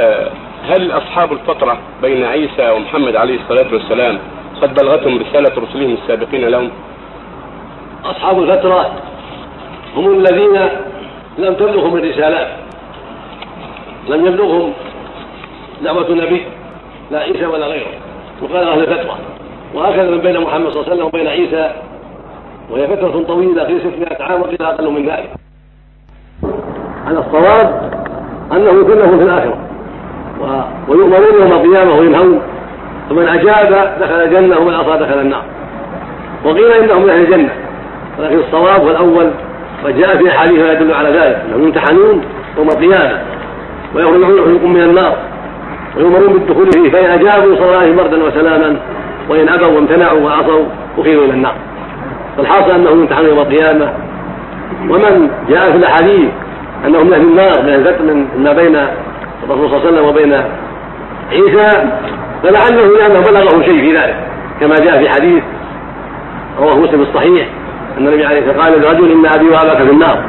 آه، هل أصحاب الفترة بين عيسى ومحمد عليه الصلاة والسلام قد بلغتهم رسالة رسلهم السابقين لهم؟ أصحاب الفترة هم الذين لم تبلغهم الرسالات لم يبلغهم دعوة النبي لا عيسى ولا غيره. وقال أهل الفترة وهكذا من بين محمد صلى الله عليه وسلم وبين عيسى وهي فترة طويلة في 600 عام وقيل أقل من ذلك. على الصواب أنه كلهم في الآخرة. ويؤمرون يوم القيامة وينهون. فمن أجاب دخل الجنة ومن عصى دخل النار. وقيل إنهم من أهل الجنة. ولكن الصواب والأول وجاء في أحاديث يدل على ذلك. أنهم يمتحنون يوم القيامة. ويخرجون من النار. ويؤمرون بالدخول فيه. فإن أجابوا صلى الله عليه بردا وسلاما. وإن أبوا وامتنعوا وعصوا أخذوا إلى النار. فالحاصل أنهم يمتحنون يوم القيامة. ومن جاء في الأحاديث أنهم من أهل النار من ما بين الرسول صلى الله عليه وسلم وبين عيسى فلعله لأنه بلغه شيء في ذلك كما جاء في حديث رواه مسلم الصحيح أن النبي عليه الصلاة والسلام قال لرجل إن أبي وأباك في النار.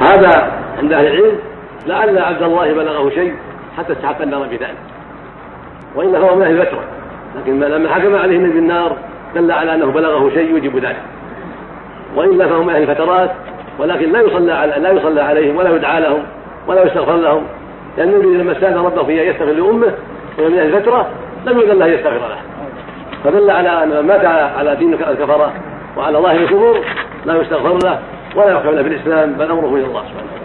هذا عند أهل العلم لعل عبد الله بلغه شيء حتى استحق النار بذلك وإلا فهو من أهل الفترة لكن لما حكم عليه النبي بالنار دل على أنه بلغه شيء يوجب ذلك. وإلا فهم أهل الفترات ولكن لا يصلى على لا يصلى عليهم ولا يدعى لهم ولا يستغفر لهم لأن النبي لما استاذن ربه في أن يستغفر لأمه وهي من أهل الفترة لم يؤذن له يستغفر له. فدل على أن من مات على دين الكفرة وعلى ظاهر الكفر لا يستغفر له ولا يحكم له بالإسلام بل أمره إلى الله سبحانه